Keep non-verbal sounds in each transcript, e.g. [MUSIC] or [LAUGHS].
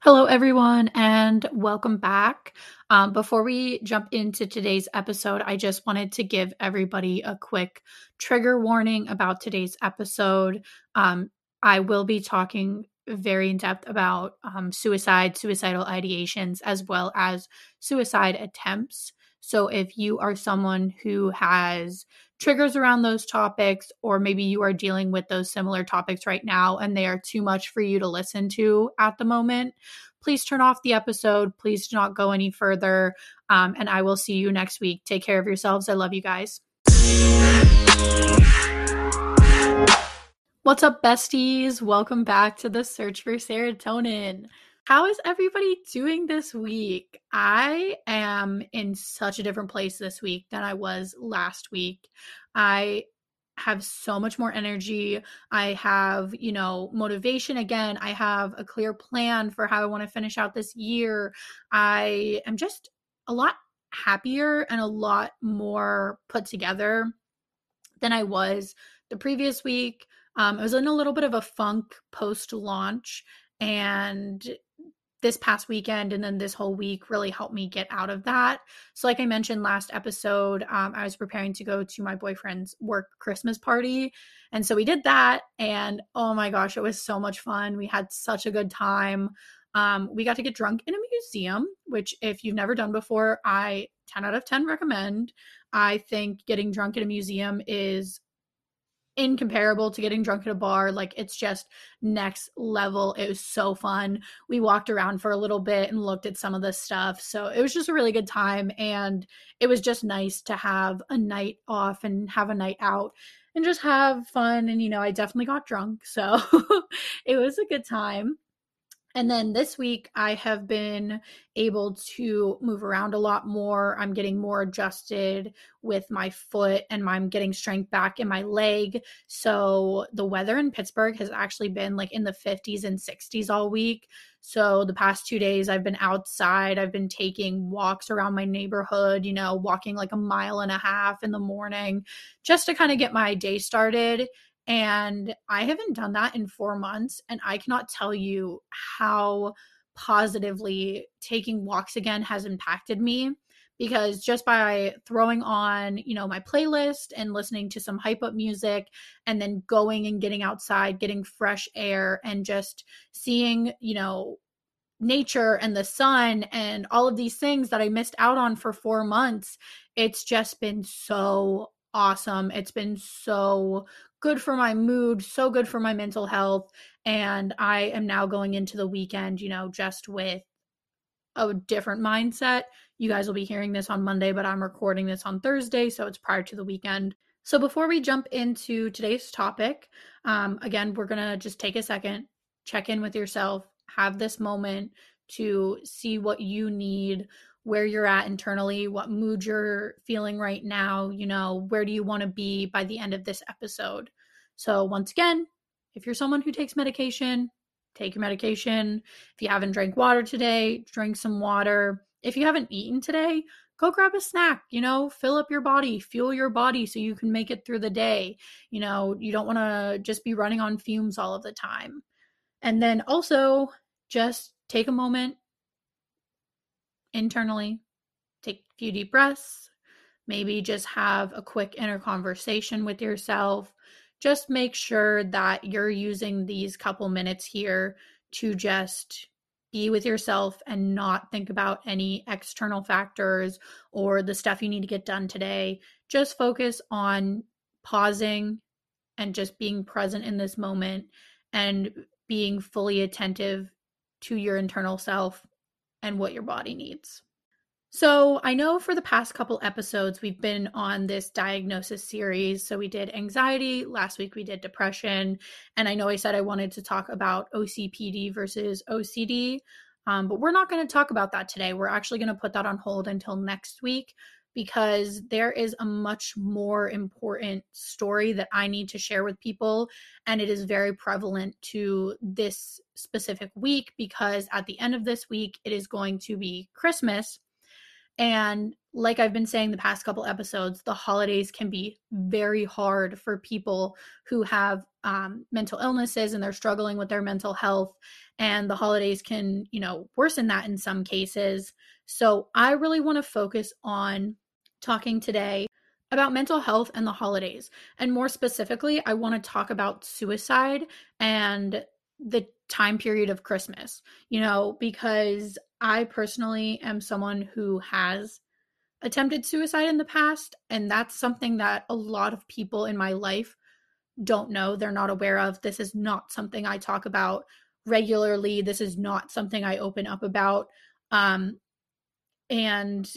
Hello, everyone, and welcome back. Um, before we jump into today's episode, I just wanted to give everybody a quick trigger warning about today's episode. Um, I will be talking very in depth about um, suicide, suicidal ideations, as well as suicide attempts. So, if you are someone who has triggers around those topics, or maybe you are dealing with those similar topics right now and they are too much for you to listen to at the moment, please turn off the episode. Please do not go any further. Um, and I will see you next week. Take care of yourselves. I love you guys. What's up, besties? Welcome back to the Search for Serotonin. How is everybody doing this week? I am in such a different place this week than I was last week. I have so much more energy. I have, you know, motivation again. I have a clear plan for how I want to finish out this year. I am just a lot happier and a lot more put together than I was the previous week. Um, I was in a little bit of a funk post launch, and this past weekend and then this whole week really helped me get out of that. So, like I mentioned last episode, um, I was preparing to go to my boyfriend's work Christmas party. And so we did that. And oh my gosh, it was so much fun. We had such a good time. Um, we got to get drunk in a museum, which, if you've never done before, I 10 out of 10 recommend. I think getting drunk in a museum is incomparable to getting drunk at a bar. Like it's just next level. It was so fun. We walked around for a little bit and looked at some of the stuff. So it was just a really good time. And it was just nice to have a night off and have a night out and just have fun. And, you know, I definitely got drunk. So [LAUGHS] it was a good time. And then this week, I have been able to move around a lot more. I'm getting more adjusted with my foot and I'm getting strength back in my leg. So the weather in Pittsburgh has actually been like in the 50s and 60s all week. So the past two days, I've been outside. I've been taking walks around my neighborhood, you know, walking like a mile and a half in the morning just to kind of get my day started. And I haven't done that in four months. And I cannot tell you how positively taking walks again has impacted me because just by throwing on, you know, my playlist and listening to some hype up music and then going and getting outside, getting fresh air and just seeing, you know, nature and the sun and all of these things that I missed out on for 4 months, it's just been so awesome. It's been so good for my mood, so good for my mental health. And I am now going into the weekend, you know, just with a different mindset. You guys will be hearing this on Monday, but I'm recording this on Thursday, so it's prior to the weekend. So before we jump into today's topic, um, again, we're going to just take a second, check in with yourself, have this moment to see what you need, where you're at internally, what mood you're feeling right now, you know, where do you want to be by the end of this episode. So, once again, if you're someone who takes medication, take your medication. If you haven't drank water today, drink some water. If you haven't eaten today, go grab a snack, you know, fill up your body, fuel your body so you can make it through the day. You know, you don't want to just be running on fumes all of the time. And then also just take a moment, internally, take a few deep breaths, maybe just have a quick inner conversation with yourself. Just make sure that you're using these couple minutes here to just be with yourself and not think about any external factors or the stuff you need to get done today. Just focus on pausing and just being present in this moment and being fully attentive to your internal self and what your body needs. So, I know for the past couple episodes, we've been on this diagnosis series. So, we did anxiety, last week we did depression, and I know I said I wanted to talk about OCPD versus OCD, um, but we're not going to talk about that today. We're actually going to put that on hold until next week because there is a much more important story that I need to share with people. And it is very prevalent to this specific week because at the end of this week, it is going to be Christmas. And like I've been saying the past couple episodes, the holidays can be very hard for people who have um, mental illnesses and they're struggling with their mental health. And the holidays can you know worsen that in some cases. So i really want to focus on talking today about mental health and the holidays. And more specifically i want to talk about suicide and the time period of christmas you know because i personally am someone who has attempted suicide in the past and that's something that a lot of people in my life don't know they're not aware of this is not something i talk about regularly. This is not something I open up about. Um, and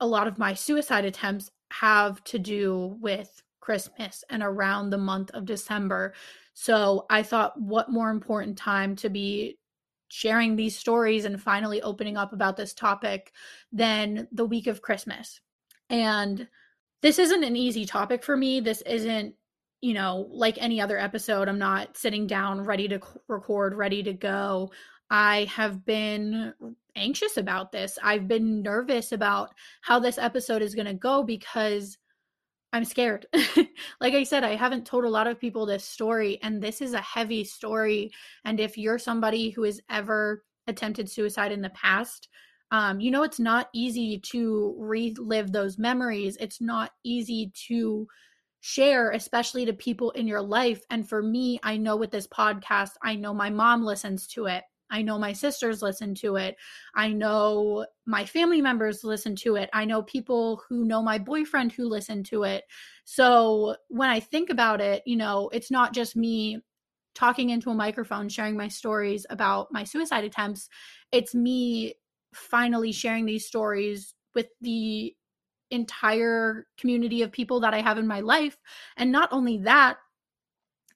a lot of my suicide attempts have to do with Christmas and around the month of December. So I thought, what more important time to be sharing these stories and finally opening up about this topic than the week of Christmas? And this isn't an easy topic for me. This isn't you know, like any other episode, I'm not sitting down ready to record, ready to go. I have been anxious about this. I've been nervous about how this episode is going to go because I'm scared. [LAUGHS] like I said, I haven't told a lot of people this story, and this is a heavy story. And if you're somebody who has ever attempted suicide in the past, um, you know, it's not easy to relive those memories. It's not easy to share, especially to people in your life. And for me, I know with this podcast, I know my mom listens to it. I know my sisters listen to it. I know my family members listen to it. I know people who know my boyfriend who listen to it. So when I think about it, you know, it's not just me talking into a microphone, sharing my stories about my suicide attempts. It's me finally sharing these stories with the entire community of people that I have in my life. And not only that,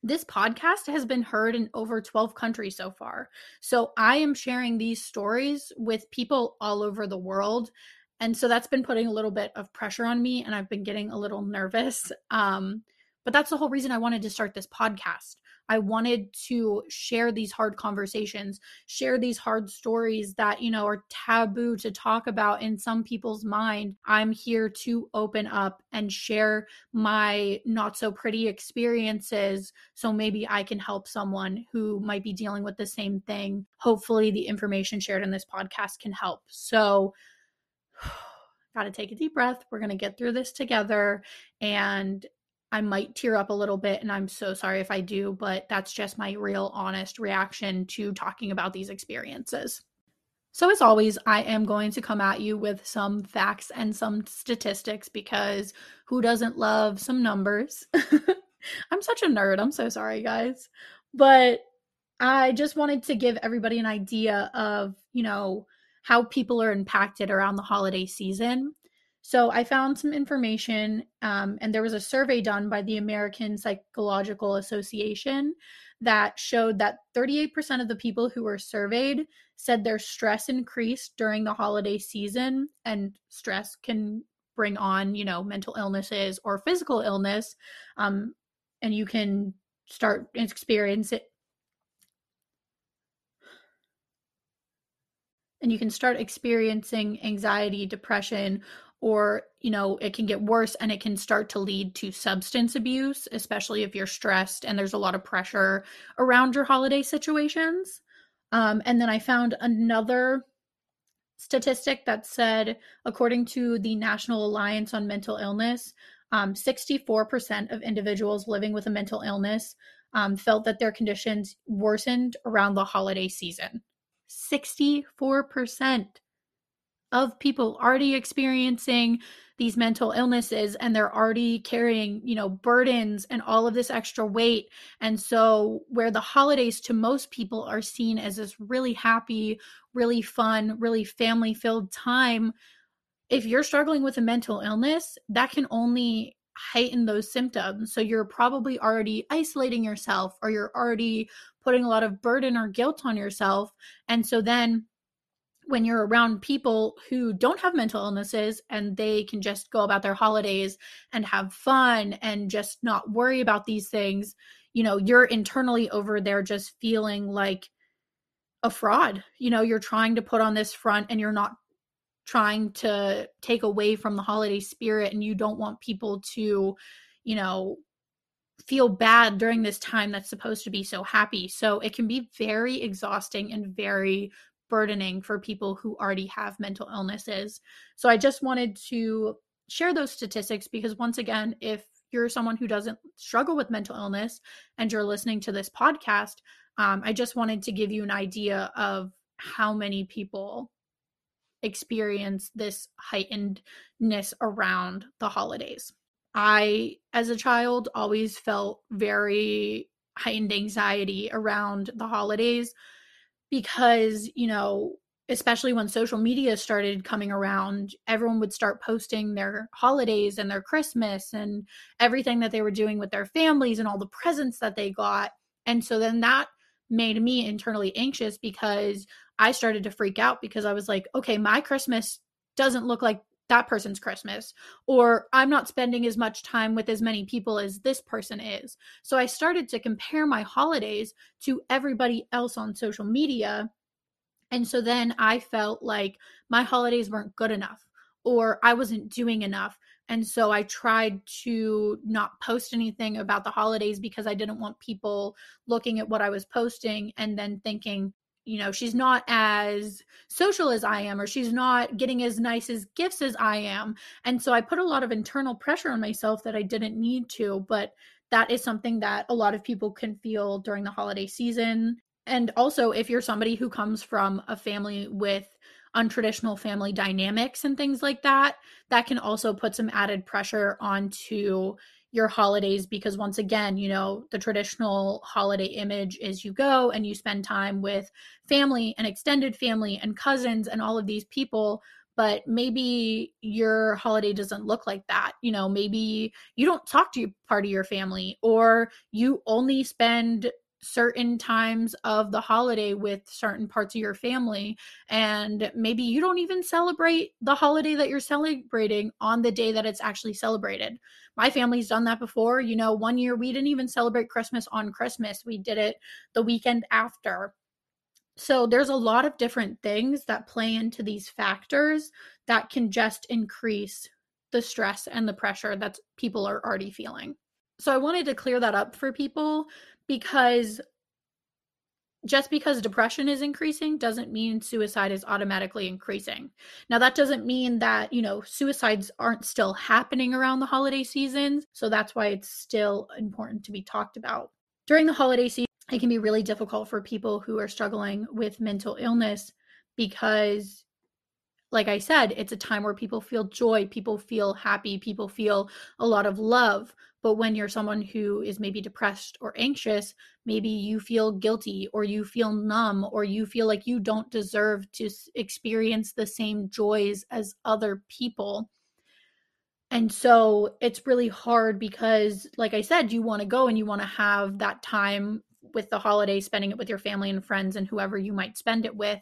this podcast has been heard in over 12 countries so far. So I am sharing these stories with people all over the world. And so that's been putting a little bit of pressure on me, and I've been getting a little nervous. Um, but that's the whole reason I wanted to start this podcast. I wanted to share these hard conversations, share these hard stories that, you know, are taboo to talk about in some people's mind. I'm here to open up and share my not so pretty experiences so maybe I can help someone who might be dealing with the same thing. Hopefully, the information shared in this podcast can help. So, [SIGHS] got to take a deep breath. We're going to get through this together. And I might tear up a little bit, and I'm so sorry if I do, but that's just my real honest reaction to talking about these experiences. So, as always, I am going to come at you with some facts and some statistics because who doesn't love some numbers? [LAUGHS] I'm such a nerd. I'm so sorry, guys. But I just wanted to give everybody an idea of, you know, how people are impacted around the holiday season. So I found some information, um, and there was a survey done by the American Psychological Association that showed that 38% of the people who were surveyed said their stress increased during the holiday season, and stress can bring on, you know, mental illnesses or physical illness, um, and you can start experience it and you can start experiencing anxiety, depression, or you know it can get worse and it can start to lead to substance abuse especially if you're stressed and there's a lot of pressure around your holiday situations. Um, and then i found another statistic that said according to the national alliance on mental illness um, 64% of individuals living with a mental illness um, felt that their conditions worsened around the holiday season. 64% of people already experiencing these mental illnesses and they're already carrying, you know, burdens and all of this extra weight. And so, where the holidays to most people are seen as this really happy, really fun, really family filled time, if you're struggling with a mental illness, that can only heighten those symptoms. So, you're probably already isolating yourself or you're already putting a lot of burden or guilt on yourself. And so, then when you're around people who don't have mental illnesses and they can just go about their holidays and have fun and just not worry about these things, you know, you're internally over there just feeling like a fraud. You know, you're trying to put on this front and you're not trying to take away from the holiday spirit and you don't want people to, you know, feel bad during this time that's supposed to be so happy. So it can be very exhausting and very burdening for people who already have mental illnesses. So I just wanted to share those statistics because, once again, if you're someone who doesn't struggle with mental illness and you're listening to this podcast, um, I just wanted to give you an idea of how many people experience this heightenedness around the holidays. I, as a child, always felt very heightened anxiety around the holidays because, you know, especially when social media started coming around, everyone would start posting their holidays and their Christmas and everything that they were doing with their families and all the presents that they got. And so then that made me internally anxious because I started to freak out because I was like, okay, my Christmas doesn't look like that person's Christmas, or I'm not spending as much time with as many people as this person is. So I started to compare my holidays to everybody else on social media. And so then I felt like my holidays weren't good enough or I wasn't doing enough. And so I tried to not post anything about the holidays because I didn't want people looking at what I was posting and then thinking, you know she's not as social as i am or she's not getting as nice as gifts as i am. And so i put a lot of internal pressure on myself that i didn't need to but that is something that a lot of people can feel during the holiday season. And also if you're somebody who comes from a family with untraditional family dynamics and things like that that can also put some added pressure onto your holidays because once again you know the traditional holiday image is you go and you spend time with family and extended family and cousins and all of these people but maybe your holiday doesn't look like that. You know maybe you don't talk to part of your family or you only spend certain times of the holiday with certain parts of your family and maybe you don't even celebrate the holiday that you're celebrating on the day that it's actually celebrated. My family's done that before you know one year we didn't even celebrate christmas on christmas we did it the weekend after. So there's a lot of different things that play into these factors that can just increase the stress and the pressure that people are already feeling. So I wanted to clear that up for people because just because depression is increasing doesn't mean suicide is automatically increasing. Now, that doesn't mean that, you know, suicides aren't still happening around the holiday seasons. So that's why it's still important to be talked about. During the holiday season, it can be really difficult for people who are struggling with mental illness because like I said, it's a time where people feel joy, people feel happy, people feel a lot of love. But when you're someone who is maybe depressed or anxious, maybe you feel guilty or you feel numb or you feel like you don't deserve to experience the same joys as other people. And so it's really hard because, like I said, you want to go and you want to have that time with the holiday, spending it with your family and friends and whoever you might spend it with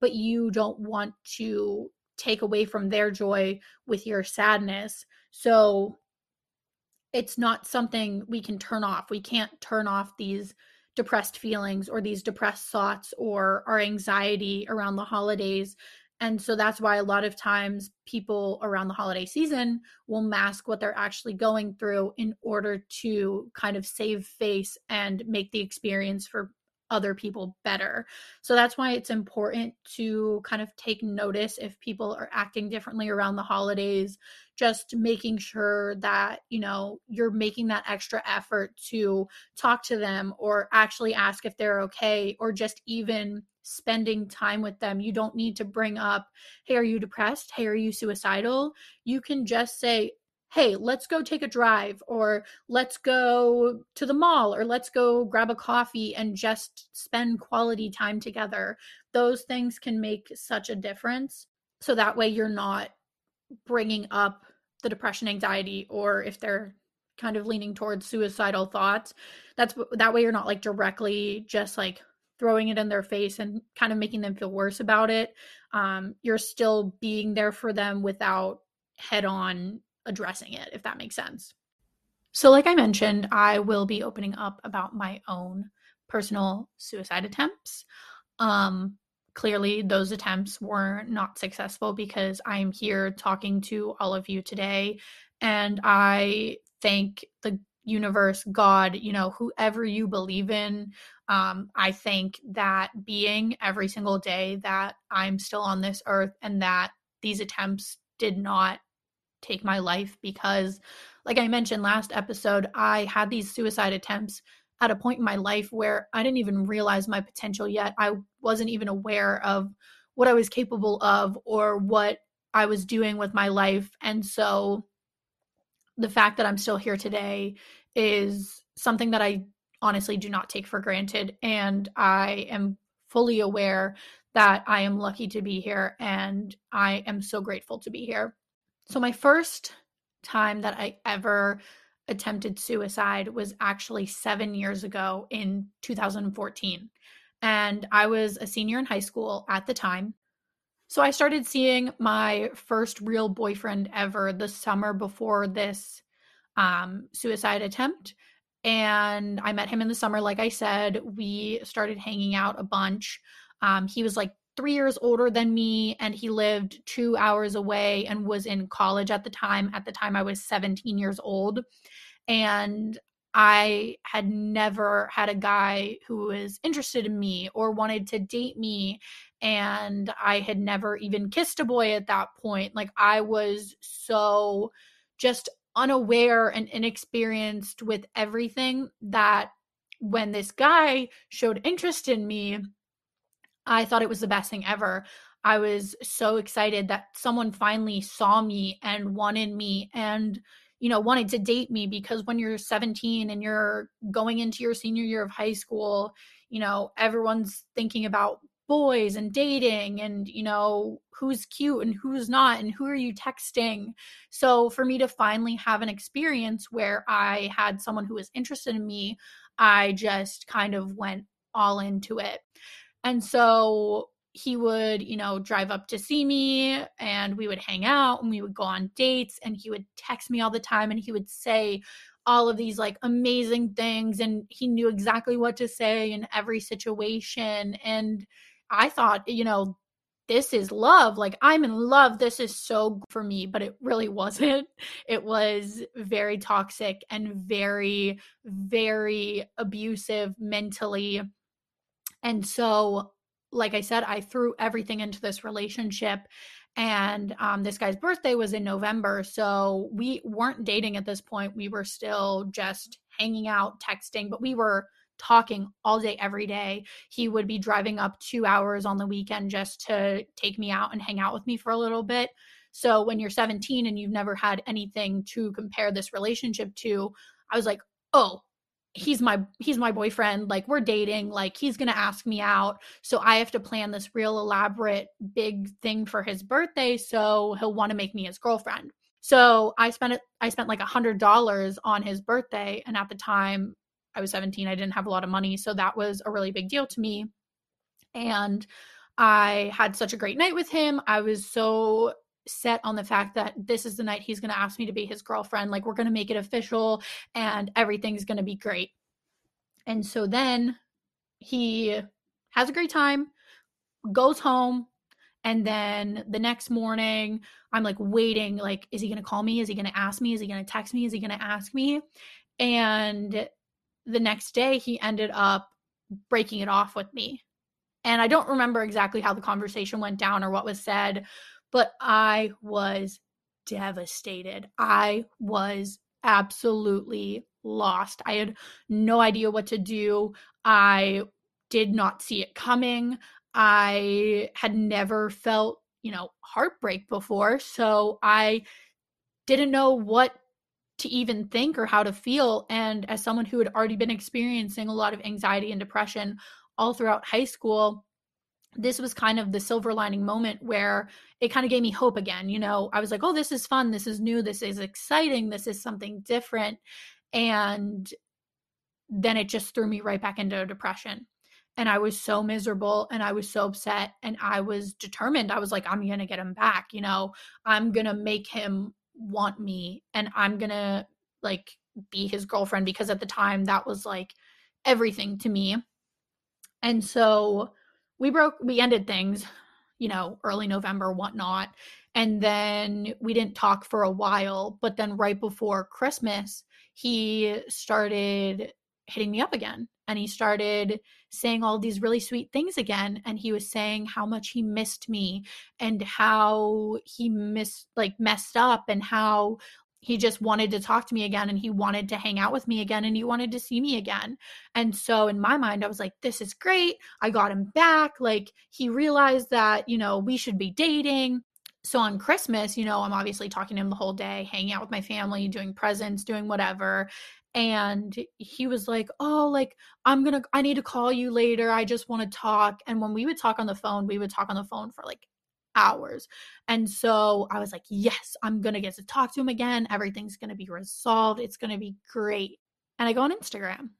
but you don't want to take away from their joy with your sadness. So it's not something we can turn off. We can't turn off these depressed feelings or these depressed thoughts or our anxiety around the holidays. And so that's why a lot of times people around the holiday season will mask what they're actually going through in order to kind of save face and make the experience for other people better. So that's why it's important to kind of take notice if people are acting differently around the holidays, just making sure that, you know, you're making that extra effort to talk to them or actually ask if they're okay or just even spending time with them. You don't need to bring up, hey, are you depressed? Hey, are you suicidal? You can just say, hey, let's go take a drive or let's go to the mall or let's go grab a coffee and just spend quality time together. Those things can make such a difference. So that way you're not bringing up the depression, anxiety, or if they're kind of leaning towards suicidal thoughts, that's that way you're not like directly just like throwing it in their face and kind of making them feel worse about it. Um, you're still being there for them without head on addressing it, if that makes sense. So, like I mentioned, I will be opening up about my own personal suicide attempts. Um, clearly, those attempts were not successful because I am here talking to all of you today. And I thank the universe, God, you know, whoever you believe in. Um, I think that being every single day that I'm still on this earth and that these attempts did not take my life because, like I mentioned last episode, I had these suicide attempts at a point in my life where I didn't even realize my potential yet. I wasn't even aware of what I was capable of or what I was doing with my life. And so the fact that I'm still here today is something that I honestly do not take for granted. And I am fully aware that I am lucky to be here and I am so grateful to be here. So, my first time that I ever attempted suicide was actually seven years ago in 2014. And I was a senior in high school at the time. So I started seeing my first real boyfriend ever the summer before this um, suicide attempt. And I met him in the summer. Like I said, we started hanging out a bunch. Um, he was like three years older than me, and he lived two hours away and was in college at the time. At the time, I was 17 years old. And I had never had a guy who was interested in me or wanted to date me and I had never even kissed a boy at that point. Like I was so just unaware and inexperienced with everything that when this guy showed interest in me, I thought it was the best thing ever. I was so excited that someone finally saw me and wanted me and you know wanted to date me because when you're 17 and you're going into your senior year of high school, you know, everyone's thinking about boys and dating and you know who's cute and who's not and who are you texting so for me to finally have an experience where i had someone who was interested in me i just kind of went all into it and so he would you know drive up to see me and we would hang out and we would go on dates and he would text me all the time and he would say all of these like amazing things and he knew exactly what to say in every situation and I thought, you know, this is love. Like, I'm in love. This is so for me, but it really [LAUGHS] wasn't. It was very toxic and very, very abusive mentally. And so, like I said, I threw everything into this relationship. And um, this guy's birthday was in November. So we weren't dating at this point. We were still just hanging out, texting, but we were talking all day, every day. He would be driving up two hours on the weekend just to take me out and hang out with me for a little bit. So when you're 17 and you've never had anything to compare this relationship to, I was like, oh, he's my he's my boyfriend like we're dating like he's going to ask me out so i have to plan this real elaborate big thing for his birthday so he'll want to make me his girlfriend so i spent it i spent like a hundred dollars on his birthday and at the time I was 17. I didn't have a lot of money. So that was a really big deal to me. And I had such a great night with him. I was so set on the fact that this is the night he's going to ask me to be his girlfriend. Like, we're going to make it official and everything's going to be great. And so then he has a great time, goes home. And then the next morning, I'm like waiting, like, is he going to call me? Is he going to ask me? Is he going to text me? Is he going to ask me? And the next day he ended up breaking it off with me. And I don't remember exactly how the conversation went down or what was said, but I was devastated. I was absolutely lost. I had no idea what to do. I did not see it coming. I had never felt, you know, heartbreak before. So I didn't know what to even think or how to feel. And as someone who had already been experiencing a lot of anxiety and depression all throughout high school, this was kind of the silver lining moment where it kind of gave me hope again. You know, I was like, oh, this is fun. This is new. This is exciting. This is something different. And then it just threw me right back into depression. And I was so miserable and I was so upset and I was determined. I was like, I'm going to get him back. You know, I'm going to make him want me and I'm going to like be his girlfriend because at the time that was like everything to me. And so we broke, we ended things, you know, early November, whatnot. And then we didn't talk for a while. But then right before Christmas, he started hitting me up again and he started saying all these really sweet things again and he was saying how much he missed me and how he missed like messed up and how he just wanted to talk to me again and he wanted to hang out with me again and he wanted to see me again. And so in my mind I was like this is great. I got him back. Like he realized that, you know, we should be dating. So on Christmas, you know, I'm obviously talking to him the whole day, hanging out with my family, doing presents, doing whatever and he was like oh like i'm gonna i need to call you later i just want to talk and when we would talk on the phone we would talk on the phone for like hours. And so i was like yes i'm gonna get to talk to him again. Everything's gonna be resolved. It's gonna be great. And i go on instagram.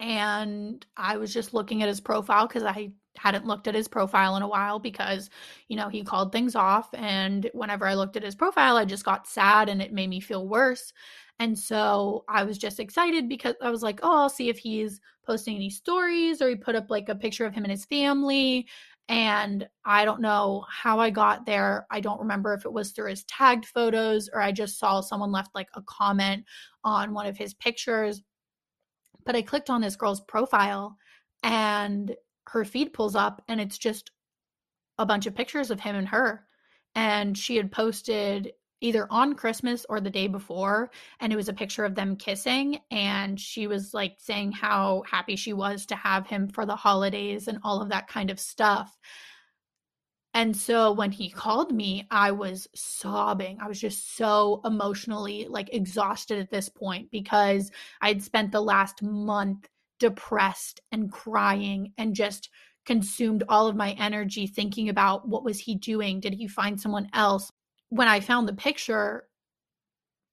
And i was just looking at his profile because i hadn't looked at his profile in a while because you know he called things off. And whenever i looked at his profile i just got sad and it made me feel worse. And so I was just excited because I was like, oh, I'll see if he's posting any stories or he put up like a picture of him and his family. And I don't know how I got there. I don't remember if it was through his tagged photos or I just saw someone left like a comment on one of his pictures. But I clicked on this girl's profile and her feed pulls up and it's just a bunch of pictures of him and her. And she had posted either on Christmas or the day before and it was a picture of them kissing and she was like saying how happy she was to have him for the holidays and all of that kind of stuff. And so when he called me, I was sobbing. I was just so emotionally like exhausted at this point because I'd spent the last month depressed and crying and just consumed all of my energy thinking about what was he doing? Did he find someone else? When I found the picture,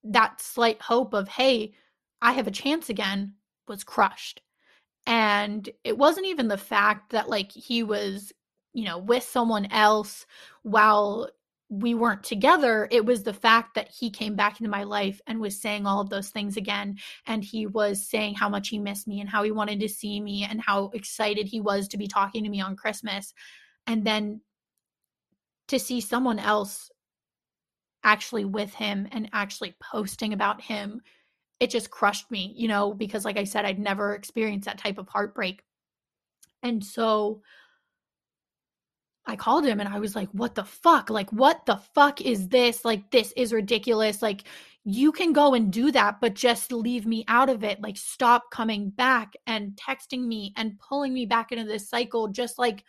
that slight hope of, hey, I have a chance again was crushed. And it wasn't even the fact that like he was, you know, with someone else while we weren't together. It was the fact that he came back into my life and was saying all of those things again. And he was saying how much he missed me and how he wanted to see me and how excited he was to be talking to me on Christmas. And then to see someone else actually with him and actually posting about him, it just crushed me, you know, because like I said, I'd never experienced that type of heartbreak. And so I called him and I was like, what the fuck? Like, what the fuck is this? Like, this is ridiculous. Like, you can go and do that, but just leave me out of it. Like, stop coming back and texting me and pulling me back into this cycle. Just like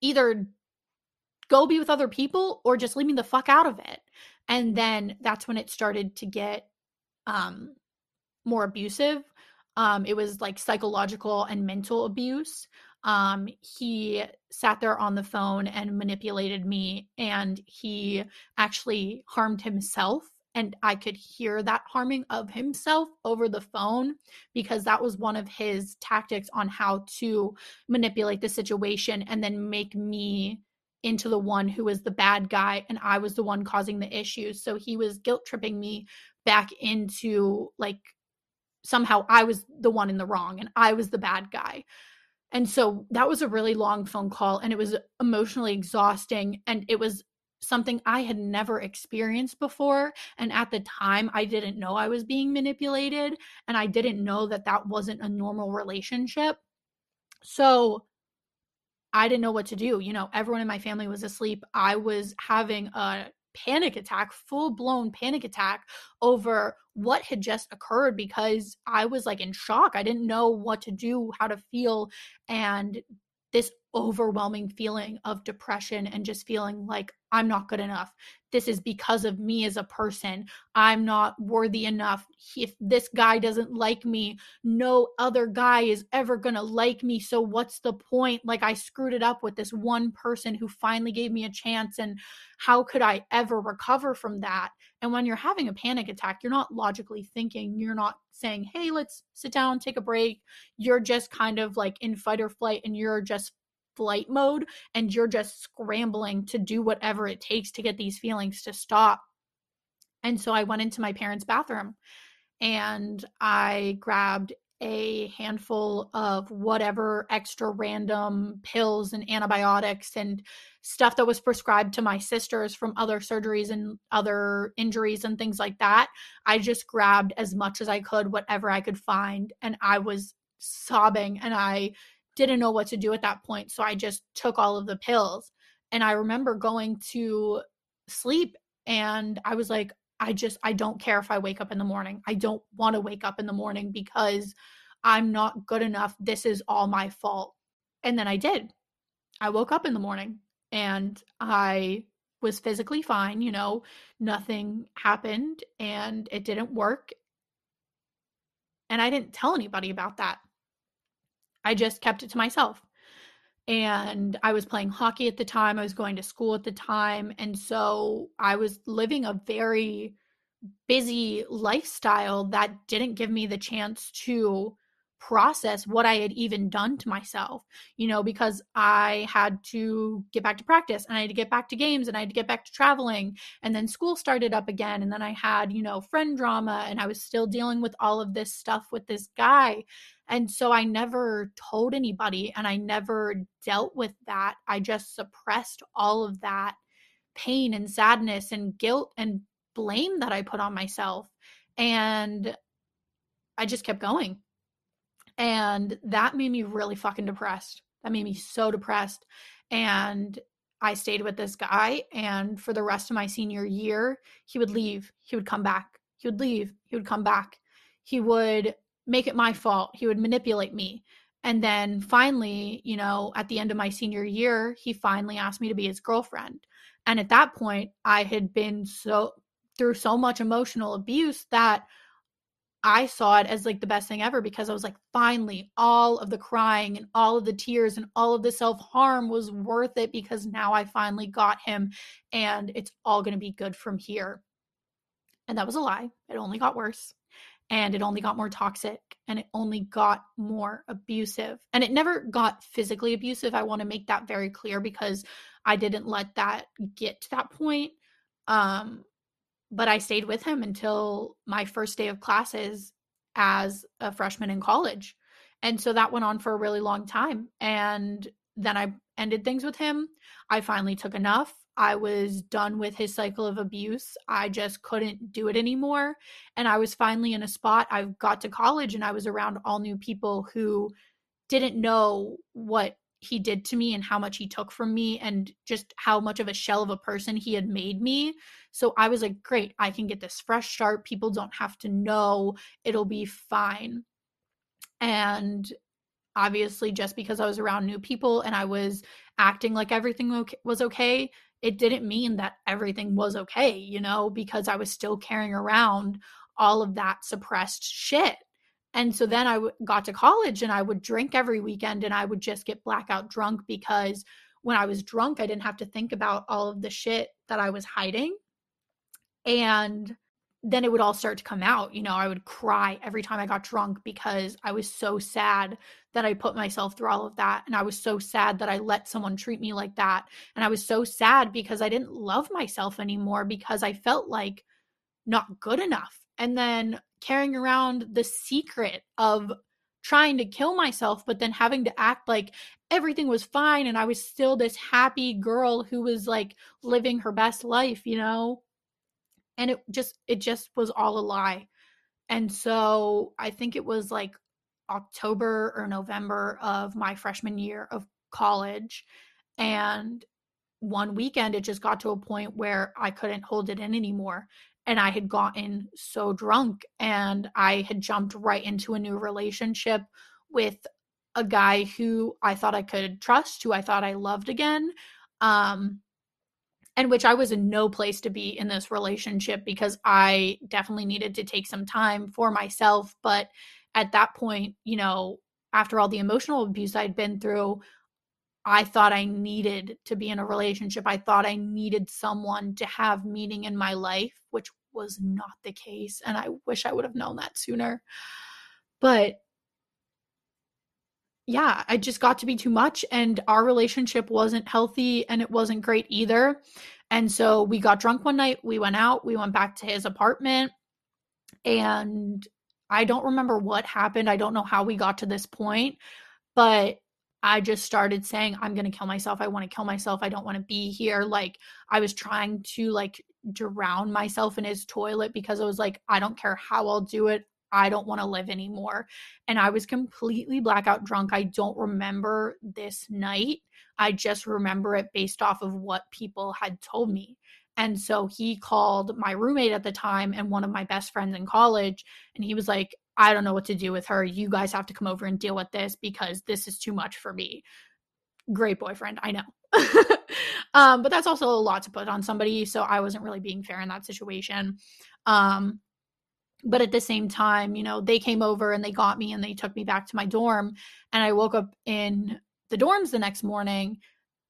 either go be with other people or just leave me the fuck out of it and then that's when it started to get um more abusive. Um it was like psychological and mental abuse. Um he sat there on the phone and manipulated me and he actually harmed himself and I could hear that harming of himself over the phone because that was one of his tactics on how to manipulate the situation and then make me into the one who was the bad guy and I was the one causing the issues. So he was guilt tripping me back into like somehow I was the one in the wrong and I was the bad guy. And so that was a really long phone call and it was emotionally exhausting and it was something I had never experienced before and at the time I didn't know I was being manipulated and I didn't know that that wasn't a normal relationship. So I didn't know what to do. You know, everyone in my family was asleep. I was having a panic attack, full blown panic attack over what had just occurred because I was like in shock. I didn't know what to do, how to feel. And this overwhelming feeling of depression and just feeling like I'm not good enough. This is because of me as a person. I'm not worthy enough. If this guy doesn't like me, no other guy is ever going to like me. So what's the point? Like I screwed it up with this one person who finally gave me a chance and how could I ever recover from that? And when you're having a panic attack, you're not logically thinking, you're not saying, "Hey, let's sit down, take a break." You're just kind of like in fight or flight and you're just flight mode and you're just scrambling to do whatever it takes to get these feelings to stop. And so I went into my parents' bathroom and I grabbed a handful of whatever extra random pills and antibiotics and stuff that was prescribed to my sisters from other surgeries and other injuries and things like that. I just grabbed as much as I could, whatever I could find. And I was sobbing and I didn't know what to do at that point. So I just took all of the pills. And I remember going to sleep and I was like, I just, I don't care if I wake up in the morning. I don't want to wake up in the morning because I'm not good enough. This is all my fault. And then I did. I woke up in the morning and I was physically fine, you know, nothing happened and it didn't work. And I didn't tell anybody about that. I just kept it to myself. And I was playing hockey at the time, I was going to school at the time. And so I was living a very busy lifestyle that didn't give me the chance to process what I had even done to myself, you know, because I had to get back to practice and I had to get back to games and I had to get back to traveling. And then school started up again. And then I had, you know, friend drama and I was still dealing with all of this stuff with this guy. And so I never told anybody and I never dealt with that. I just suppressed all of that pain and sadness and guilt and blame that I put on myself. And I just kept going and that made me really fucking depressed. That made me so depressed. And I stayed with this guy. And for the rest of my senior year, he would leave. He would come back. He would leave. He would come back. He would make it my fault. He would manipulate me. And then finally, you know, at the end of my senior year, he finally asked me to be his girlfriend. And at that point, I had been so through so much emotional abuse that I saw it as like the best thing ever because I was like, finally, all of the crying and all of the tears and all of the self harm was worth it because now I finally got him and it's all going to be good from here. And that was a lie. It only got worse and it only got more toxic and it only got more abusive. And it never got physically abusive. I want to make that very clear because I didn't let that get to that point. Um, but I stayed with him until my first day of classes as a freshman in college. And so that went on for a really long time. And then I ended things with him. I finally took enough. I was done with his cycle of abuse. I just couldn't do it anymore. And I was finally in a spot. I got to college and I was around all new people who didn't know what he did to me and how much he took from me and just how much of a shell of a person he had made me. So I was like, great, I can get this fresh start. People don't have to know. It'll be fine. And obviously, just because I was around new people and I was acting like everything was okay, it didn't mean that everything was okay, you know, because I was still carrying around all of that suppressed shit. And so then I w- got to college and I would drink every weekend and I would just get blackout drunk because when I was drunk, I didn't have to think about all of the shit that I was hiding. And then it would all start to come out. You know, I would cry every time I got drunk because I was so sad that I put myself through all of that. And I was so sad that I let someone treat me like that. And I was so sad because I didn't love myself anymore because I felt like not good enough. And then carrying around the secret of trying to kill myself, but then having to act like everything was fine and I was still this happy girl who was like living her best life, you know? And it just it just was all a lie. And so I think it was like October or November of my freshman year of college and one weekend it just got to a point where I couldn't hold it in anymore and I had gotten so drunk and I had jumped right into a new relationship with a guy who I thought I could trust, who I thought I loved again. Um and which I was in no place to be in this relationship because I definitely needed to take some time for myself, but at that point, you know, after all the emotional abuse I'd been through, I thought I needed to be in a relationship. I thought I needed someone to have meaning in my life, which was not the case. And I wish I would have known that sooner. But yeah, I just got to be too much. And our relationship wasn't healthy and it wasn't great either. And so we got drunk one night. We went out. We went back to his apartment. And I don't remember what happened. I don't know how we got to this point, but I just started saying, I'm going to kill myself. I want to kill myself. I don't want to be here. Like, I was trying to like drown myself in his toilet because I was like, I don't care how I'll do it. I don't want to live anymore. And I was completely blackout drunk. I don't remember this night. I just remember it based off of what people had told me. And so he called my roommate at the time and one of my best friends in college. And he was like, I don't know what to do with her. You guys have to come over and deal with this because this is too much for me. Great boyfriend, I know. [LAUGHS] um, but that's also a lot to put on somebody. So I wasn't really being fair in that situation. Um, but at the same time, you know, they came over and they got me and they took me back to my dorm. And I woke up in the dorms the next morning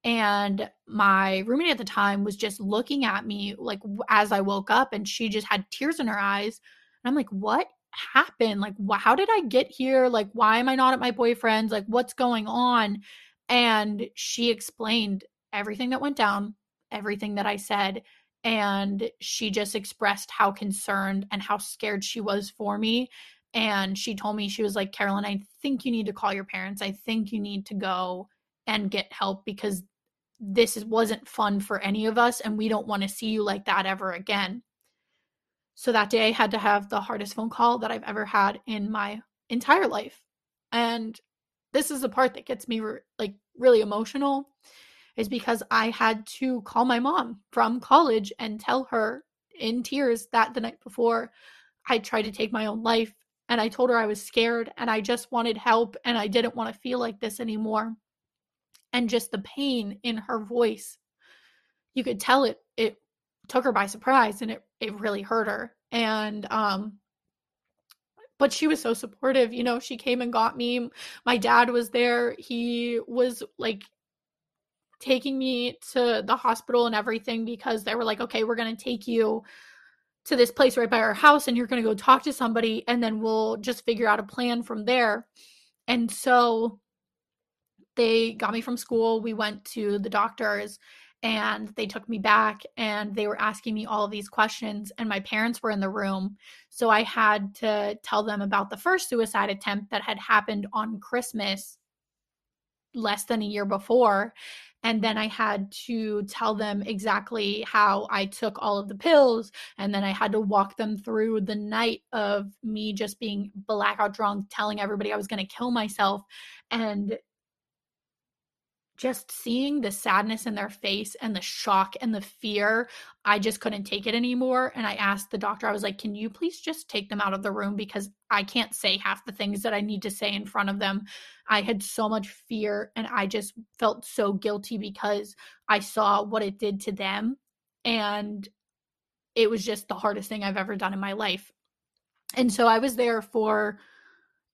and my roommate at the time was just looking at me like as I woke up and she just had tears in her eyes. And I'm like, what happened? Like, wh- how did I get here? Like, why am I not at my boyfriend's? Like, what's going on? And she explained everything that went down, everything that I said. And she just expressed how concerned and how scared she was for me. And she told me, she was like, Carolyn, I think you need to call your parents. I think you need to go and get help because this wasn't fun for any of us and we don't want to see you like that ever again. So that day I had to have the hardest phone call that I've ever had in my entire life. And this is the part that gets me re- like really emotional is because I had to call my mom from college and tell her in tears that the night before I tried to take my own life and I told her I was scared and I just wanted help and I didn't want to feel like this anymore and just the pain in her voice you could tell it it took her by surprise and it it really hurt her and um but she was so supportive you know she came and got me my dad was there he was like taking me to the hospital and everything because they were like okay we're going to take you to this place right by our house and you're going to go talk to somebody and then we'll just figure out a plan from there and so they got me from school. We went to the doctors and they took me back and they were asking me all of these questions and my parents were in the room. So i had to tell them about the first suicide attempt that had happened on christmas less than a year before and then i had to tell them exactly how i took all of the pills and then i had to walk them through the night of me just being blackout drunk telling everybody i was going to kill myself and just seeing the sadness in their face and the shock and the fear, I just couldn't take it anymore. And I asked the doctor, I was like, can you please just take them out of the room because I can't say half the things that I need to say in front of them. I had so much fear and I just felt so guilty because I saw what it did to them. And it was just the hardest thing I've ever done in my life. And so I was there for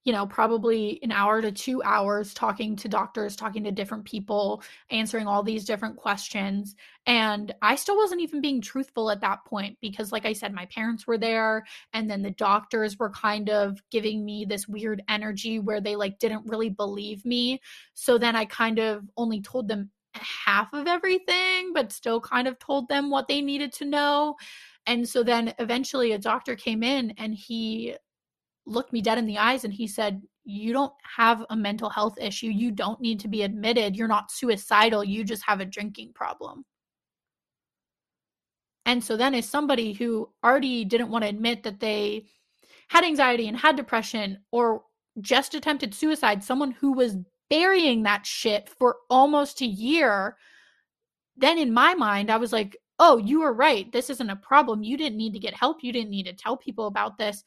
you know, probably an hour to two hours talking to doctors, talking to different people, answering all these different questions. And I still wasn't even being truthful at that point because, like I said, my parents were there. And then the doctors were kind of giving me this weird energy where they like didn't really believe me. So then I kind of only told them half of everything, but still kind of told them what they needed to know. And so then eventually a doctor came in and he looked me dead in the eyes and he said, You don't have a mental health issue. You don't need to be admitted. You're not suicidal. You just have a drinking problem. And so then, as somebody who already didn't want to admit that they had anxiety and had depression or just attempted suicide, someone who was burying that shit for almost a year, then in my mind, I was like, oh, you were right. This isn't a problem. You didn't need to get help. You didn't need to tell people about this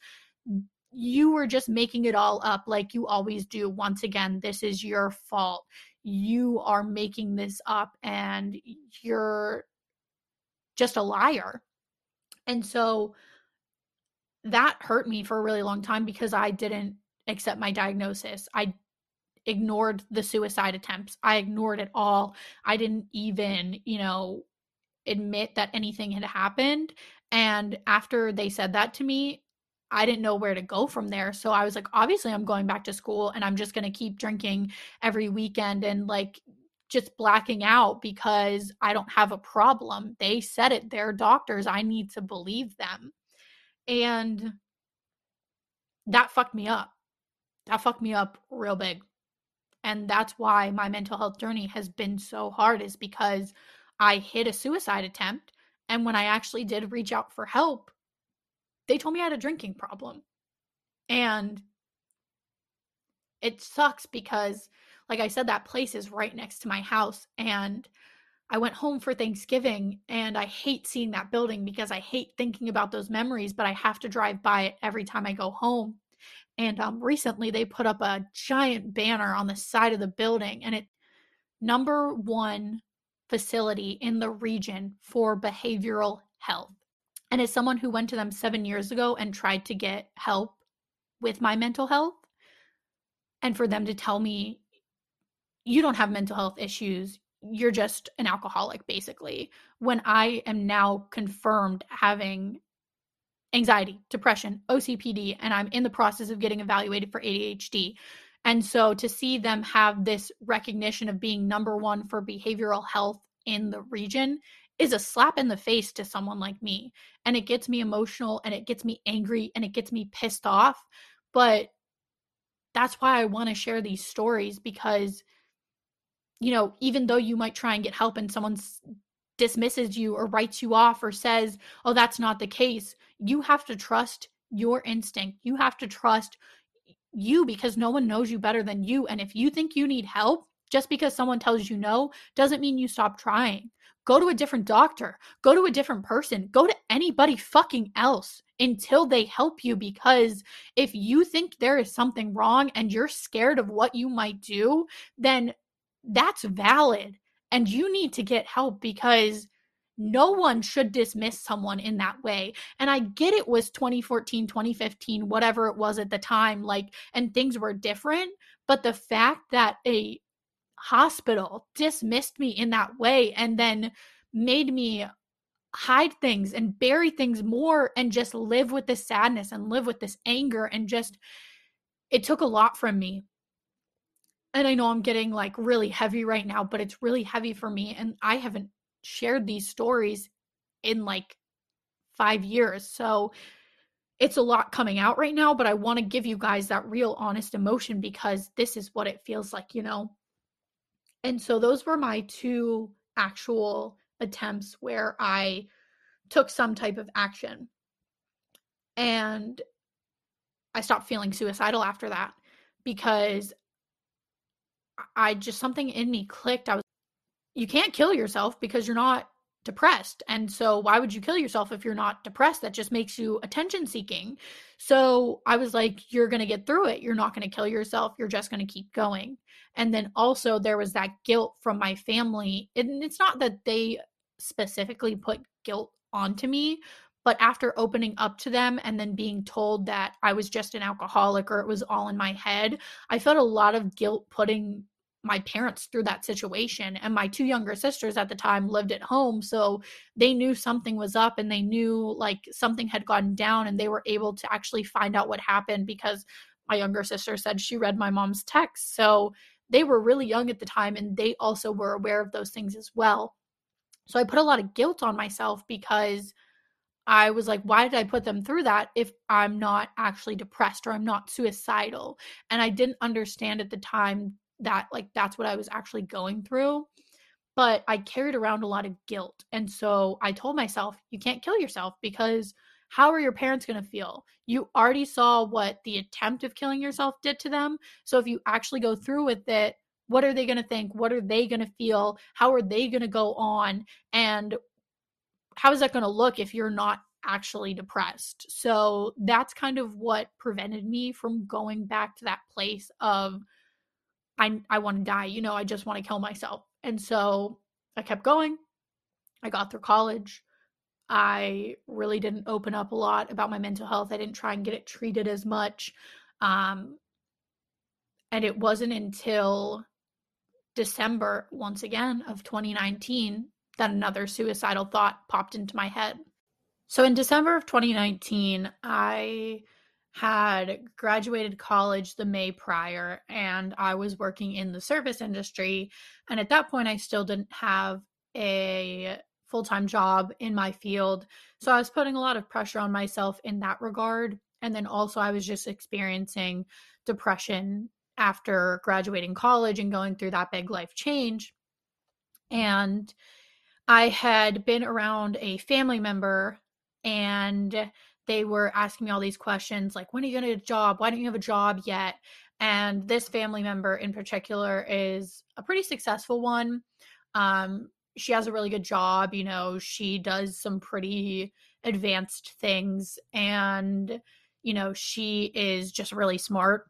you were just making it all up like you always do. Once again, this is your fault. You are making this up and you're just a liar. And so that hurt me for a really long time because I didn't accept my diagnosis. I ignored the suicide attempts. I ignored it all. I didn't even, you know, admit that anything had happened. And after they said that to me, I didn't know where to go from there. So I was like, obviously, I'm going back to school and I'm just going to keep drinking every weekend and like just blacking out because I don't have a problem. They said it, they're doctors. I need to believe them. And that fucked me up. That fucked me up real big. And that's why my mental health journey has been so hard, is because I hit a suicide attempt. And when I actually did reach out for help, they told me I had a drinking problem. And it sucks because, like I said, that place is right next to my house. And I went home for Thanksgiving and I hate seeing that building because I hate thinking about those memories, but I have to drive by it every time I go home. And um, recently they put up a giant banner on the side of the building and it number one facility in the region for behavioral health. And as someone who went to them seven years ago and tried to get help with my mental health, and for them to tell me, you don't have mental health issues, you're just an alcoholic, basically, when I am now confirmed having anxiety, depression, OCPD, and I'm in the process of getting evaluated for ADHD. And so to see them have this recognition of being number one for behavioral health in the region is a slap in the face to someone like me. And it gets me emotional and it gets me angry and it gets me pissed off. But that's why I want to share these stories because, you know, even though you might try and get help and someone dismisses you or writes you off or says, oh, that's not the case, you have to trust your instinct. You have to trust you because no one knows you better than you. And if you think you need help, just because someone tells you no doesn't mean you stop trying. Go to a different doctor, go to a different person, go to anybody fucking else until they help you. Because if you think there is something wrong and you're scared of what you might do, then that's valid. And you need to get help because no one should dismiss someone in that way. And I get it was 2014, 2015, whatever it was at the time, like, and things were different. But the fact that a hospital dismissed me in that way and then made me hide things and bury things more and just live with this sadness and live with this anger and just it took a lot from me. And i know i'm getting like really heavy right now but it's really heavy for me and i haven't shared these stories in like 5 years. So it's a lot coming out right now but i want to give you guys that real honest emotion because this is what it feels like you know and so those were my two actual attempts where I took some type of action. And I stopped feeling suicidal after that because I just something in me clicked. I was you can't kill yourself because you're not depressed. And so why would you kill yourself if you're not depressed? That just makes you attention seeking. So I was like, you're going to get through it. You're not going to kill yourself. You're just going to keep going. And then also there was that guilt from my family. And it's not that they specifically put guilt onto me, but after opening up to them and then being told that I was just an alcoholic or it was all in my head, I felt a lot of guilt putting my parents through that situation and my two younger sisters at the time lived at home so they knew something was up and they knew like something had gone down and they were able to actually find out what happened because my younger sister said she read my mom's text so they were really young at the time and they also were aware of those things as well so i put a lot of guilt on myself because I was like, why did I put them through that if I'm not actually depressed or I'm not suicidal? And I didn't understand at the time that like that's what I was actually going through. But I carried around a lot of guilt. And so I told myself, you can't kill yourself because how are your parents going to feel? You already saw what the attempt of killing yourself did to them. So if you actually go through with it, what are they going to think? What are they going to feel? How are they going to go on? And how is that going to look if you're not actually depressed? So that's kind of what prevented me from going back to that place of I I want to die, you know, I just want to kill myself. And so I kept going. I got through college. I really didn't open up a lot about my mental health. I didn't try and get it treated as much. Um, and it wasn't until December, once again, of 2019 that another suicidal thought popped into my head. So in December of 2019, I had graduated college the May prior and I was working in the service industry. And at that point, I still didn't have a full time job in my field. So I was putting a lot of pressure on myself in that regard. And then also, I was just experiencing depression after graduating college and going through that big life change. And I had been around a family member and they were asking me all these questions like, when are you going to get a job? Why don't you have a job yet? And this family member in particular is a pretty successful one. Um, she has a really good job. You know, she does some pretty advanced things and, you know, she is just really smart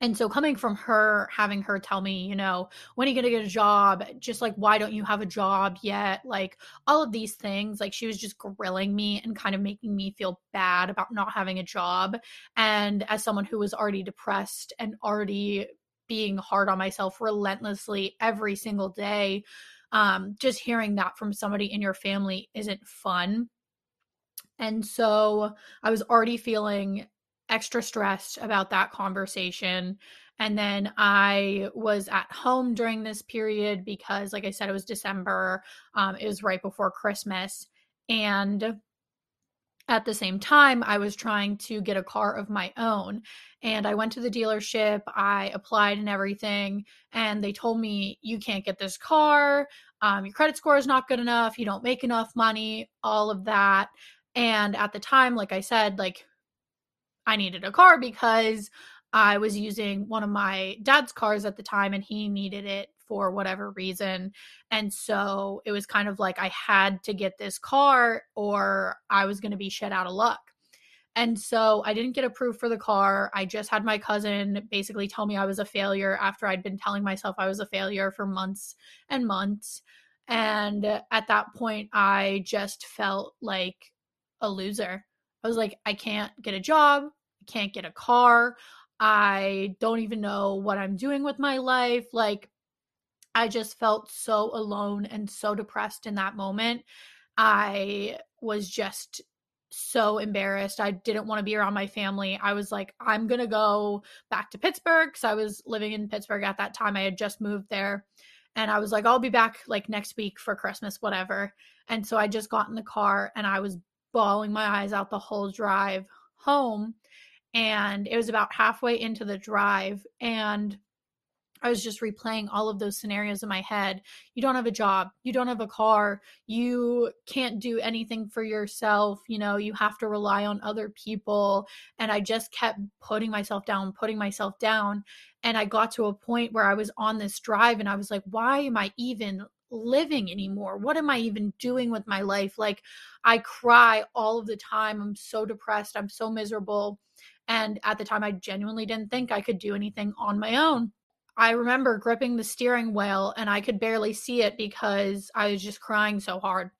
and so coming from her having her tell me you know when are you going to get a job? Just like why don't you have a job yet? Like all of these things like she was just grilling me and kind of making me feel bad about not having a job. And as someone who was already depressed and already being hard on myself relentlessly every single day um just hearing that from somebody in your family isn't fun. And so I was already feeling extra stressed about that conversation. And then I was at home during this period because, like I said, it was December. Um, it was right before Christmas. And at the same time, I was trying to get a car of my own. And I went to the dealership, I applied and everything. And they told me, you can't get this car. Um, your credit score is not good enough. You don't make enough money, all of that. And at the time, like I said, like I needed a car because I was using one of my dad's cars at the time and he needed it for whatever reason. And so it was kind of like I had to get this car or I was going to be shut out of luck. And so I didn't get approved for the car. I just had my cousin basically tell me I was a failure after I'd been telling myself I was a failure for months and months. And at that point, I just felt like a loser. I was like, I can't get a job, I can't get a car. I don't even know what I'm doing with my life. Like, I just felt so alone and so depressed in that moment. I was just so embarrassed. I didn't want to be around my family. I was like, I'm going to go back to Pittsburgh because I was living in Pittsburgh at that time. I had just moved there. And I was like, I'll be back like next week for Christmas, whatever. And so I just got in the car and I was bawling my eyes out the whole drive home. And it was about halfway into the drive. And I was just replaying all of those scenarios in my head. You don't have a job, you don't have a car, you can't do anything for yourself, you know, you have to rely on other people. And I just kept putting myself down, putting myself down. And I got to a point where I was on this drive and I was like, why am I even living anymore? What am I even doing with my life? Like, I cry all of the time. I'm so depressed. I'm so miserable. And at the time, I genuinely didn't think I could do anything on my own. I remember gripping the steering wheel and I could barely see it because I was just crying so hard.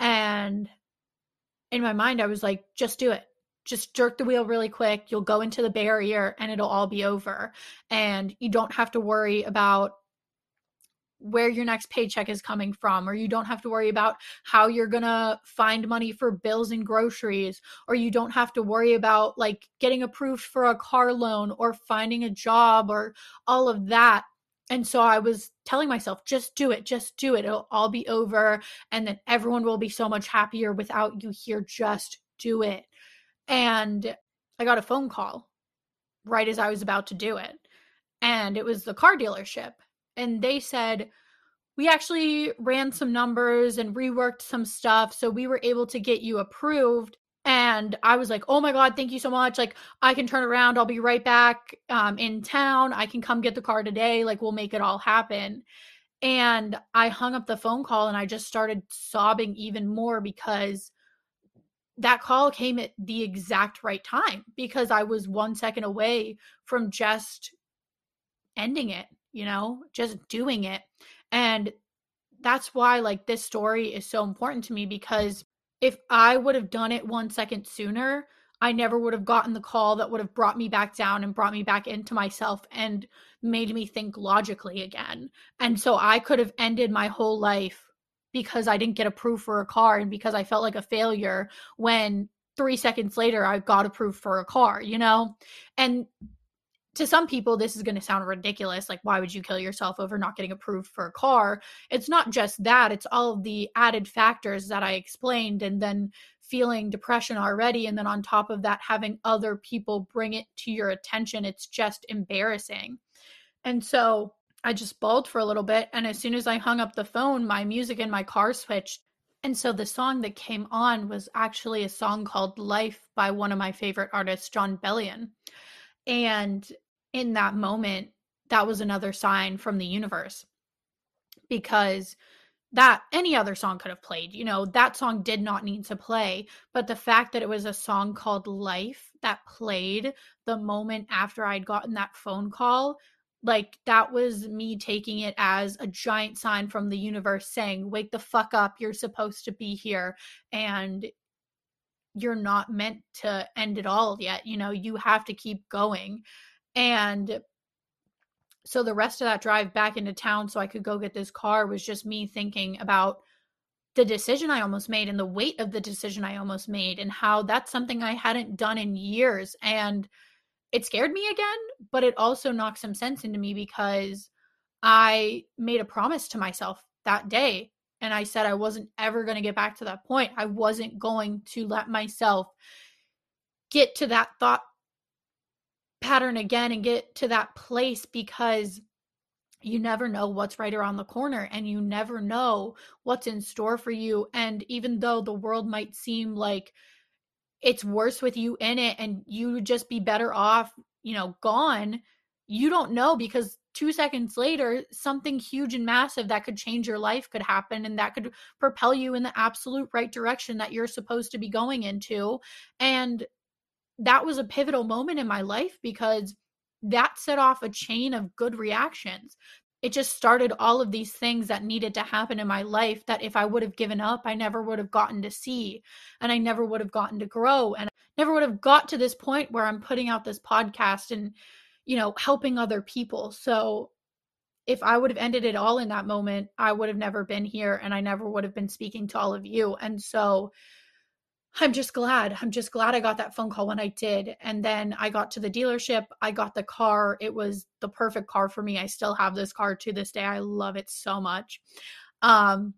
And in my mind, I was like, just do it. Just jerk the wheel really quick. You'll go into the barrier and it'll all be over. And you don't have to worry about where your next paycheck is coming from or you don't have to worry about how you're to find money for bills and groceries or you don't have to worry about like getting approved for a car loan or finding a job or all of that and so I was telling myself, just do it, just do it. It'll all be over. And then everyone will be so much happier without you here. Just do it. And I got a phone call right as I was about to do it. And it was the car dealership and they said we actually ran some numbers and reworked some stuff so we were able to get you approved. And i was like oh my god thank you so much. Like i can turn around. I'll be right back um, in town. I can come get the car today. Like we'll make it all happen. And i hung up the phone call and i just started sobbing even more because that call came at the exact right time because i was one second away from just ending it you know, just doing it. And that's why like this story is so important to me because if I would have done it one second sooner, I never would have gotten the call that would have brought me back down and brought me back into myself and made me think logically again. And so I could have ended my whole life because I didn't get approved for a car and because I felt like a failure when three seconds later I got approved for a car, you know? And to some people this is going to sound ridiculous like why would you kill yourself over not getting approved for a car? It's not just that it's all of the added factors that i explained and then feeling depression already and then on top of that having other people bring it to your attention. It's just embarrassing. And so i just bawled for a little bit and as soon as i hung up the phone my music in my car switched. And so the song that came on was actually a song called life by one of my favorite artists Jon Bellion. And in that moment, that was another sign from the universe because that any other song could have played. You know, that song did not need to play, but the fact that it was a song called Life that played the moment after I'd gotten that phone call, like that was me taking it as a giant sign from the universe saying, "Wake the fuck up. You're supposed to be here." And you're not meant to end it all yet. You know, you have to keep going. And so the rest of that drive back into town so I could go get this car was just me thinking about the decision I almost made and the weight of the decision I almost made and how that's something I hadn't done in years. And it scared me again, but it also knocked some sense into me because I made a promise to myself that day. And I said I wasn't ever going to get back to that point. I wasn't going to let myself get to that thought pattern again and get to that place because you never know what's right around the corner and you never know what's in store for you. And even though the world might seem like it's worse with you in it and you would just be better off, you know, gone, you don't know because two seconds later, something huge and massive that could change your life could happen and that could propel you in the absolute right direction that you're supposed to be going into. And that was a pivotal moment in my life because that set off a chain of good reactions. It just started all of these things that needed to happen in my life that if I would have given up, I never would have gotten to see and I never would have gotten to grow and I never would have got to this point where I'm putting out this podcast and you know, helping other people. So if I would have ended it all in that moment, I would have never been here and I never would have been speaking to all of you. And so I'm just glad. I'm just glad I got that phone call when I did. And then I got to the dealership. I got the car. It was the perfect car for me. I still have this car to this day. I love it so much. Um,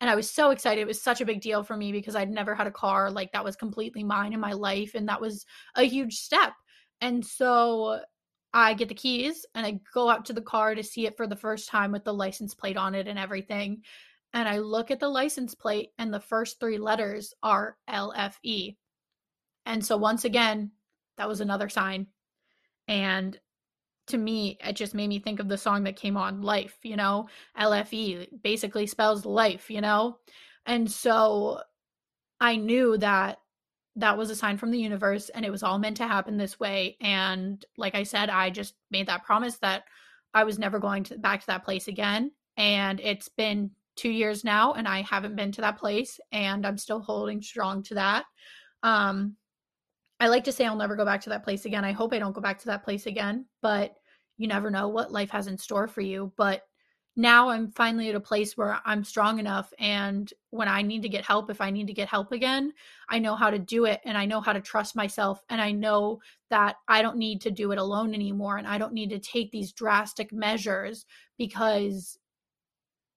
and I was so excited. It was such a big deal for me because I'd never had a car like that was completely mine in my life. And that was a huge step. And so I get the keys and I go out to the car to see it for the first time with the license plate on it and everything and I look at the license plate and the first three letters are LFE. And so once again, that was another sign. And to me, it just made me think of the song that came on, Life, you know, LFE basically spells life, you know? And so I knew that that was a sign from the universe and it was all meant to happen this way. And like I said, I just made that promise that I was never going to back to that place again. And it's been two years now and I haven't been to that place and I'm still holding strong to that. Um, I like to say I'll never go back to that place again. I hope I don't go back to that place again, but you never know what life has in store for you. But now I'm finally at a place where I'm strong enough and when I need to get help, if I need to get help again, I know how to do it and I know how to trust myself and I know that I don't need to do it alone anymore and I don't need to take these drastic measures because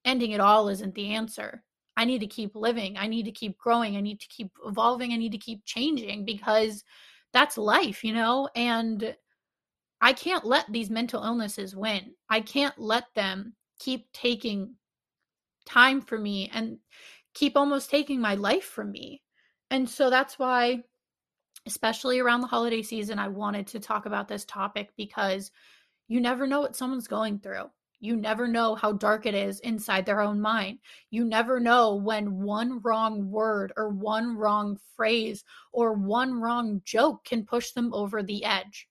ending it all isn't the answer. I need to keep living. I need to keep growing. I need to keep evolving. I need to keep changing because that's life, you know? And I can't let these mental illnesses win. I can't let them keep taking time for me and keep almost taking my life from me. And so that's why, especially around the holiday season, I wanted to talk about this topic because you never know what someone's going through. You never know how dark it is inside their own mind. You never know when one wrong word or one wrong phrase or one wrong joke can push them over the edge.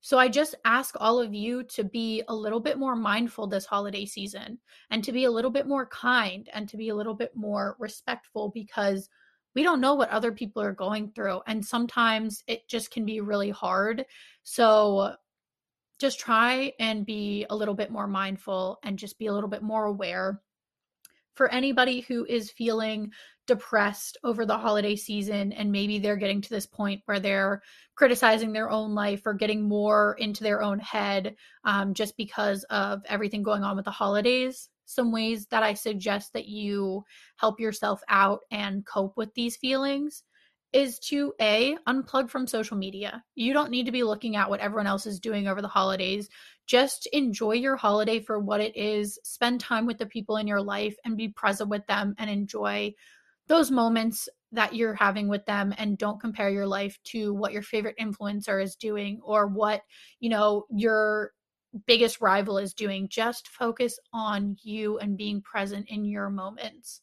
So I just ask all of you to be a little bit more mindful this holiday season and to be a little bit more kind and to be a little bit more respectful because we don't know what other people are going through. And sometimes it just can be really hard. So just try and be a little bit more mindful and just be a little bit more aware. For anybody who is feeling depressed over the holiday season and maybe they're getting to this point where they're criticizing their own life or getting more into their own head um, just because of everything going on with the holidays some ways that i suggest that you help yourself out and cope with these feelings is to a unplug from social media you don't need to be looking at what everyone else is doing over the holidays just enjoy your holiday for what it is spend time with the people in your life and be present with them and enjoy those moments that you're having with them and don't compare your life to what your favorite influencer is doing or what, you know, your biggest rival is doing. Just focus on you and being present in your moments.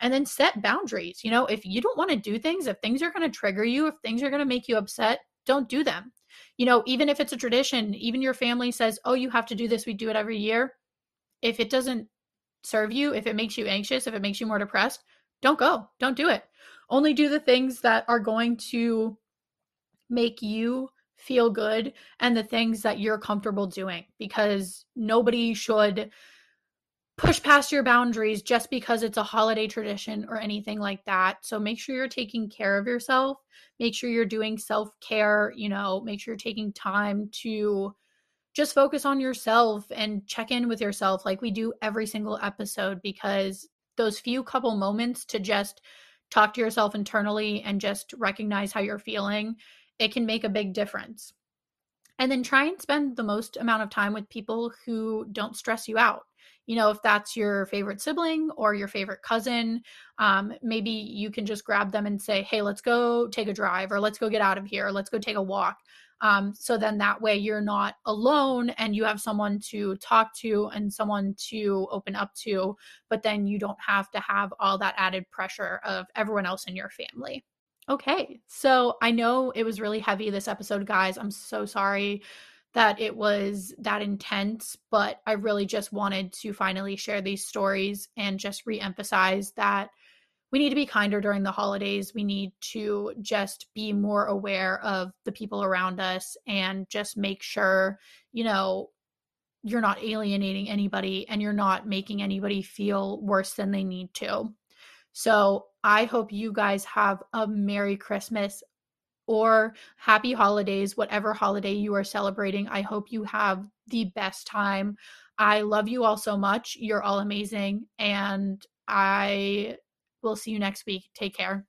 And then set boundaries. You know, if you don't want to do things, if things are going to trigger you, if things are going to make you upset, don't do them. You know, even if it's a tradition, even your family says, oh, you have to do this, we do it every year. If it doesn't serve you, if it makes you anxious, if it makes you more depressed, don't go. Don't do it. Only do the things that are going to make you feel good and the things that you're comfortable doing because nobody should push past your boundaries just because it's a holiday tradition or anything like that. So make sure you're taking care of yourself. Make sure you're doing self care, you know, make sure you're taking time to just focus on yourself and check in with yourself like we do every single episode because those few couple moments to just talk to yourself internally and just recognize how you're feeling, it can make a big difference. And then try and spend the most amount of time with people who don't stress you out. You know, if that's your favorite sibling or your favorite cousin, um, maybe you can just grab them and say, hey, let's go take a drive or let's go get out of here. Or, let's go take a walk. Um, so then that way you're not alone and you have someone to talk to and someone to open up to, but then you don't have to have all that added pressure of everyone else in your family. Okay, so I know it was really heavy this episode, guys. I'm so sorry that it was that intense, but I really just wanted to finally share these stories and just reemphasize that we need to be kinder during the holidays. We need to just be more aware of the people around us and just make sure, you know, you're not alienating anybody and you're not making anybody feel worse than they need to. So I hope you guys have a Merry Christmas or Happy Holidays, whatever holiday you are celebrating. I hope you have the best time. I love you all so much. You're all amazing. And I We'll see you next week. Take care.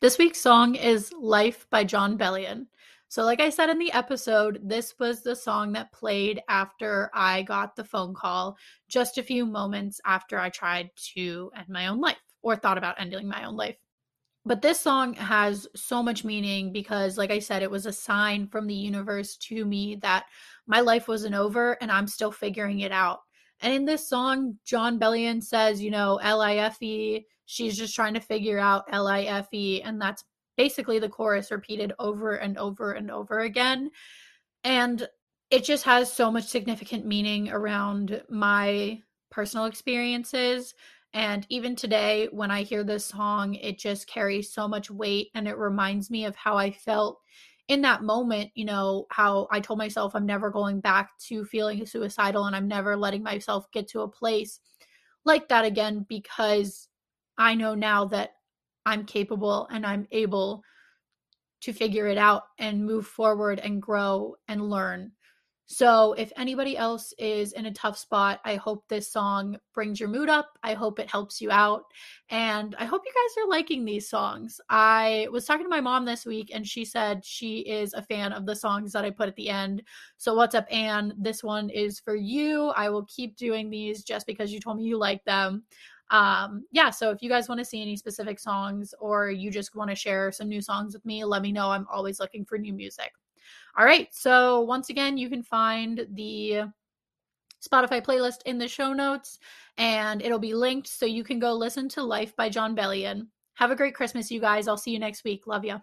This week's song is Life by Jon Bellion. So, like I said in the episode, this was the song that played after I got the phone call, just a few moments after I tried to end my own life or thought about ending my own life. But this song has so much meaning because, like I said, it was a sign from the universe to me that my life wasn't over and I'm still figuring it out. And in this song, Jon Bellion says, you know, L I F E. She's just trying to figure out L I F E. And that's basically the chorus repeated over and over and over again. And it just has so much significant meaning around my personal experiences. And even today, when I hear this song, it just carries so much weight and it reminds me of how I felt in that moment, you know, how I told myself I'm never going back to feeling suicidal and I'm never letting myself get to a place like that again because I know now that I'm capable and I'm able to figure it out and move forward and grow and learn. So, if anybody else is in a tough spot, I hope this song brings your mood up. I hope it helps you out. And I hope you guys are liking these songs. I was talking to my mom this week and she said she is a fan of the songs that I put at the end. So, what's up, Anne? This one is for you. I will keep doing these just because you told me you like them. Um, yeah, so if you guys want to see any specific songs or you just want to share some new songs with me, let me know. I'm always looking for new music. All right. So once again, you can find the Spotify playlist in the show notes and it'll be linked so you can go listen to Life by Jon Bellion. Have a great Christmas, you guys. I'll see you next week. Love you.